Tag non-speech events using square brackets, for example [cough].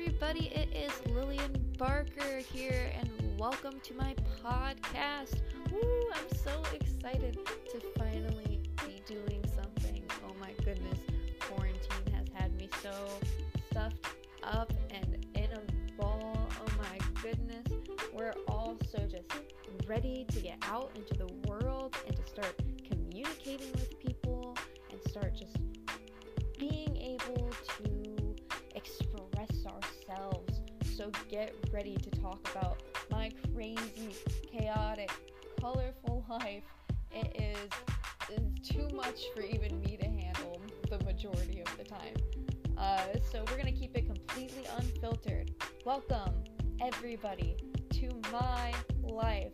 everybody. It is Lillian Barker here, and welcome to my podcast. Woo! I'm so excited to finally be doing something. Oh my goodness, quarantine has had me so stuffed up and in a ball. Oh my goodness, we're all so just ready to get out into the world and to ourselves. So get ready to talk about my crazy, chaotic, colorful [laughs] life. It is, is too much for even me to handle the majority of the time. Uh, so we're gonna keep it completely unfiltered. Welcome, everybody, to my life.